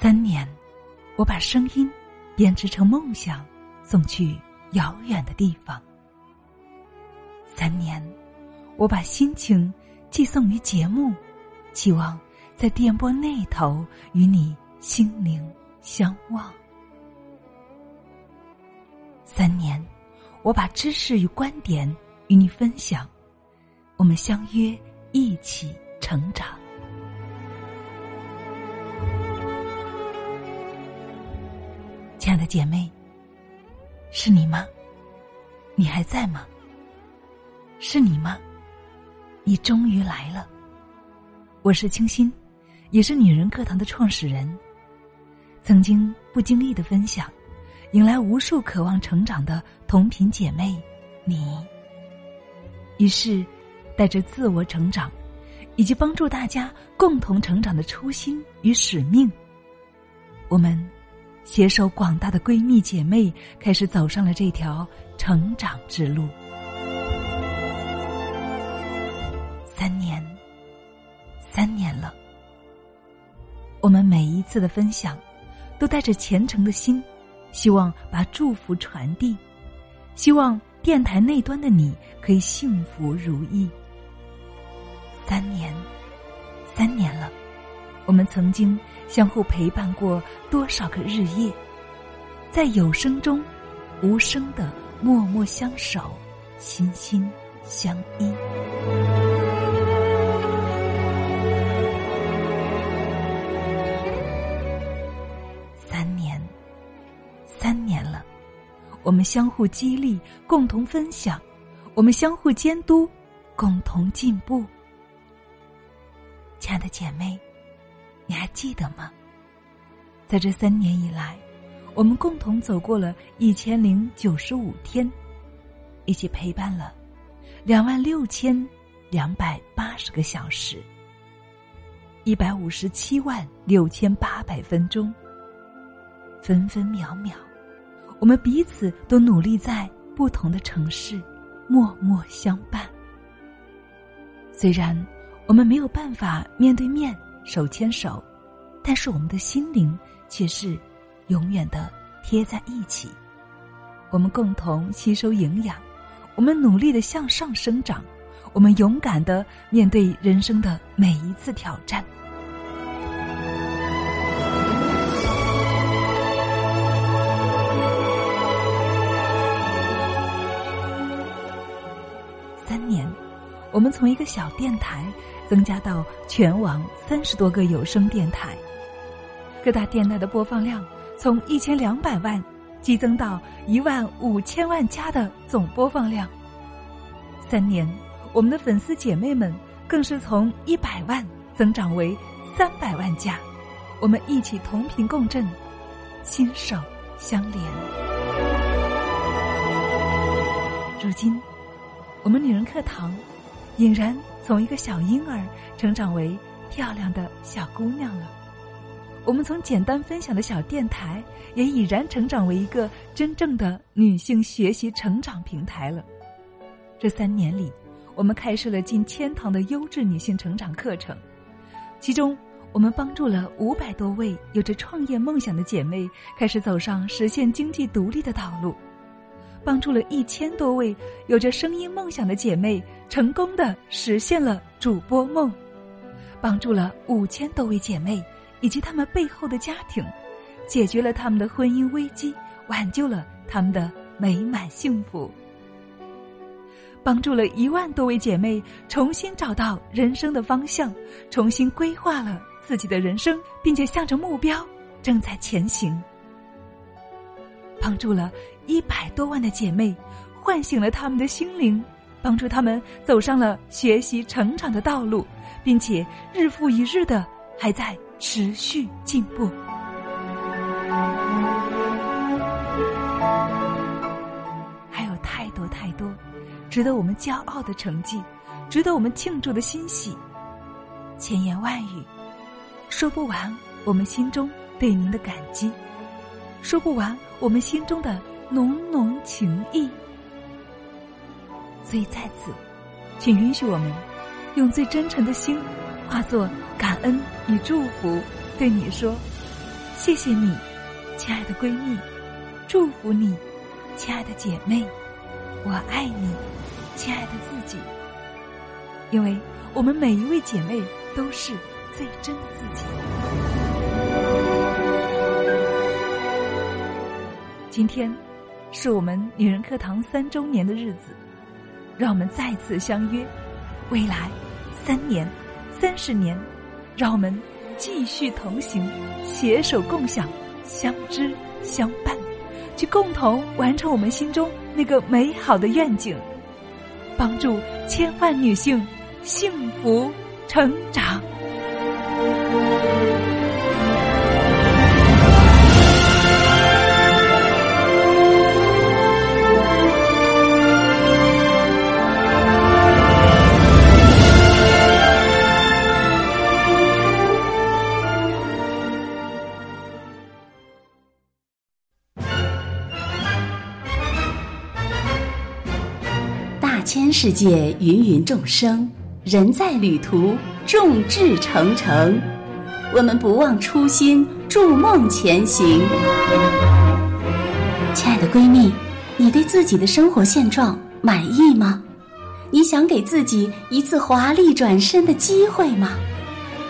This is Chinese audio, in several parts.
三年，我把声音编织成梦想，送去遥远的地方。三年，我把心情寄送于节目，期望在电波那头与你心灵相望。三年，我把知识与观点与你分享，我们相约一起成长。亲爱的姐妹，是你吗？你还在吗？是你吗？你终于来了。我是清新，也是女人课堂的创始人。曾经不经意的分享，引来无数渴望成长的同频姐妹，你。于是，带着自我成长，以及帮助大家共同成长的初心与使命，我们。携手广大的闺蜜姐妹，开始走上了这条成长之路。三年，三年了。我们每一次的分享，都带着虔诚的心，希望把祝福传递，希望电台那端的你可以幸福如意。三年，三年了。我们曾经相互陪伴过多少个日夜，在有声中，无声的默默相守，心心相依。三年，三年了，我们相互激励，共同分享，我们相互监督，共同进步。亲爱的姐妹。你还记得吗？在这三年以来，我们共同走过了一千零九十五天，一起陪伴了两万六千两百八十个小时，一百五十七万六千八百分钟，分分秒秒，我们彼此都努力在不同的城市默默相伴。虽然我们没有办法面对面。手牵手，但是我们的心灵却是永远的贴在一起。我们共同吸收营养，我们努力的向上生长，我们勇敢的面对人生的每一次挑战。三年，我们从一个小电台。增加到全网三十多个有声电台，各大电台的播放量从一千两百万激增到一万五千万加的总播放量。三年，我们的粉丝姐妹们更是从一百万增长为三百万加，我们一起同频共振，心手相连。如今，我们女人课堂俨然。从一个小婴儿成长为漂亮的小姑娘了，我们从简单分享的小电台，也已然成长为一个真正的女性学习成长平台了。这三年里，我们开设了近千堂的优质女性成长课程，其中我们帮助了五百多位有着创业梦想的姐妹开始走上实现经济独立的道路。帮助了一千多位有着声音梦想的姐妹成功的实现了主播梦，帮助了五千多位姐妹以及他们背后的家庭，解决了他们的婚姻危机，挽救了他们的美满幸福，帮助了一万多位姐妹重新找到人生的方向，重新规划了自己的人生，并且向着目标正在前行。帮助了一百多万的姐妹，唤醒了他们的心灵，帮助他们走上了学习成长的道路，并且日复一日的还在持续进步。还有太多太多值得我们骄傲的成绩，值得我们庆祝的欣喜，千言万语说不完，我们心中对您的感激。说不完我们心中的浓浓情谊，所以在此，请允许我们用最真诚的心，化作感恩与祝福，对你说：谢谢你，亲爱的闺蜜，祝福你，亲爱的姐妹，我爱你，亲爱的自己。因为我们每一位姐妹都是最真的自己。今天是我们女人课堂三周年的日子，让我们再次相约，未来三年、三十年，让我们继续同行，携手共享，相知相伴，去共同完成我们心中那个美好的愿景，帮助千万女性。幸福成长。世界，芸芸众生。人在旅途，众志成城。我们不忘初心，筑梦前行。亲爱的闺蜜，你对自己的生活现状满意吗？你想给自己一次华丽转身的机会吗？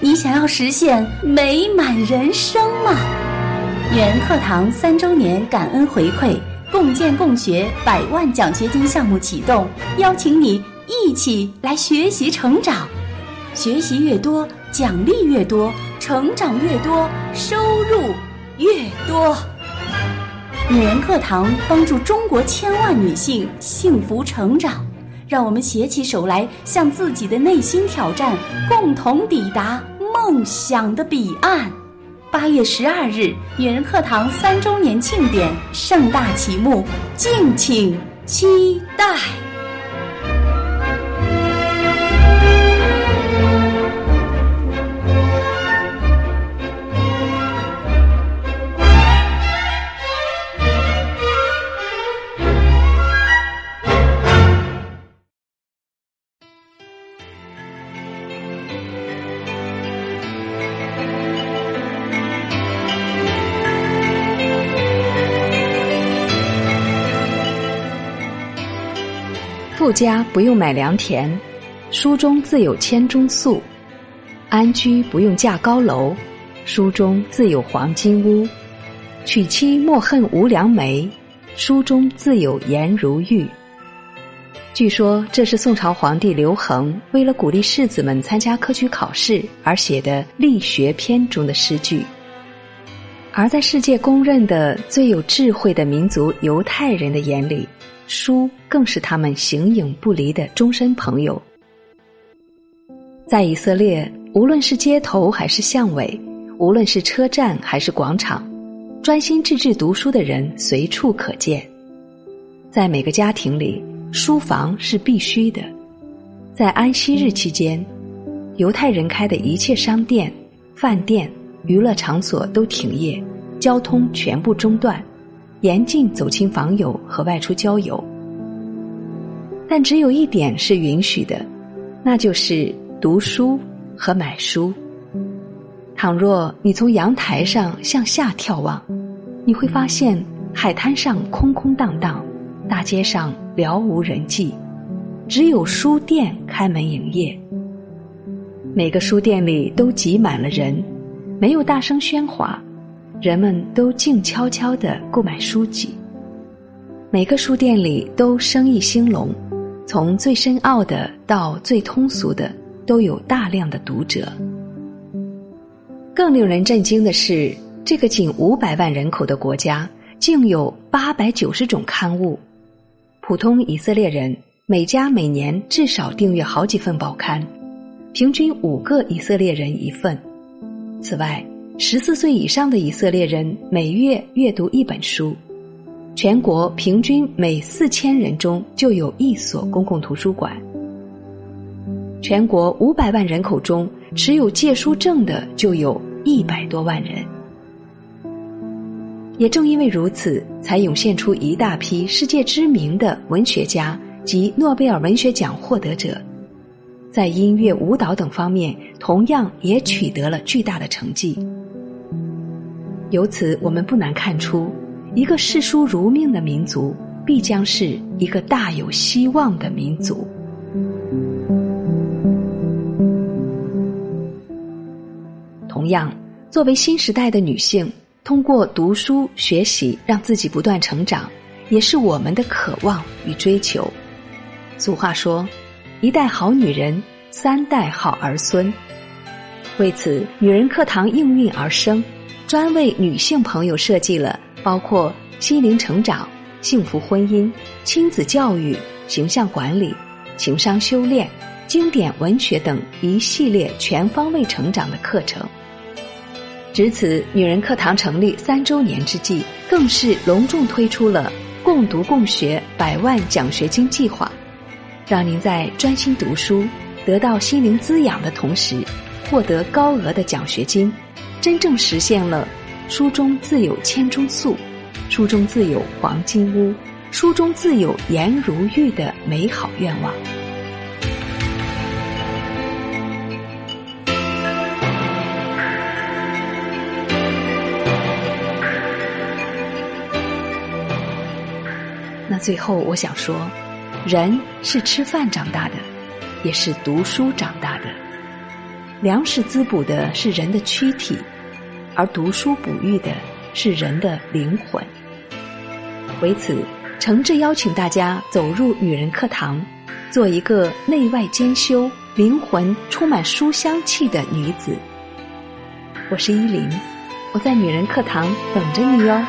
你想要实现美满人生吗？原课堂三周年感恩回馈，共建共学百万奖学金项目启动，邀请你。一起来学习成长，学习越多，奖励越多，成长越多，收入越多。女人课堂帮助中国千万女性幸福成长，让我们携起手来，向自己的内心挑战，共同抵达梦想的彼岸。八月十二日，女人课堂三周年庆典盛大启幕，敬请期待。富家不用买良田，书中自有千钟粟；安居不用架高楼，书中自有黄金屋；娶妻莫恨无良媒，书中自有颜如玉。据说这是宋朝皇帝刘恒为了鼓励士子们参加科举考试而写的力学篇中的诗句。而在世界公认的最有智慧的民族犹太人的眼里，书更是他们形影不离的终身朋友。在以色列，无论是街头还是巷尾，无论是车站还是广场，专心致志读书的人随处可见。在每个家庭里，书房是必须的。在安息日期间，犹太人开的一切商店、饭店、娱乐场所都停业，交通全部中断。严禁走亲访友和外出郊游，但只有一点是允许的，那就是读书和买书。倘若你从阳台上向下眺望，你会发现海滩上空空荡荡，大街上寥无人迹，只有书店开门营业。每个书店里都挤满了人，没有大声喧哗。人们都静悄悄的购买书籍，每个书店里都生意兴隆，从最深奥的到最通俗的，都有大量的读者。更令人震惊的是，这个仅五百万人口的国家，竟有八百九十种刊物。普通以色列人每家每年至少订阅好几份报刊，平均五个以色列人一份。此外，十四岁以上的以色列人每月阅读一本书，全国平均每四千人中就有一所公共图书馆。全国五百万人口中持有借书证的就有一百多万人。也正因为如此，才涌现出一大批世界知名的文学家及诺贝尔文学奖获得者，在音乐、舞蹈等方面同样也取得了巨大的成绩。由此，我们不难看出，一个视书如命的民族，必将是一个大有希望的民族。同样，作为新时代的女性，通过读书学习，让自己不断成长，也是我们的渴望与追求。俗话说：“一代好女人，三代好儿孙。”为此，女人课堂应运而生。专为女性朋友设计了包括心灵成长、幸福婚姻、亲子教育、形象管理、情商修炼、经典文学等一系列全方位成长的课程。值此女人课堂成立三周年之际，更是隆重推出了“共读共学百万奖学金计划”，让您在专心读书、得到心灵滋养的同时，获得高额的奖学金。真正实现了“书中自有千钟粟，书中自有黄金屋，书中自有颜如玉”的美好愿望。那最后，我想说，人是吃饭长大的，也是读书长大的。粮食滋补的是人的躯体，而读书哺育的是人的灵魂。为此，诚挚邀请大家走入女人课堂，做一个内外兼修、灵魂充满书香气的女子。我是依林，我在女人课堂等着你哟。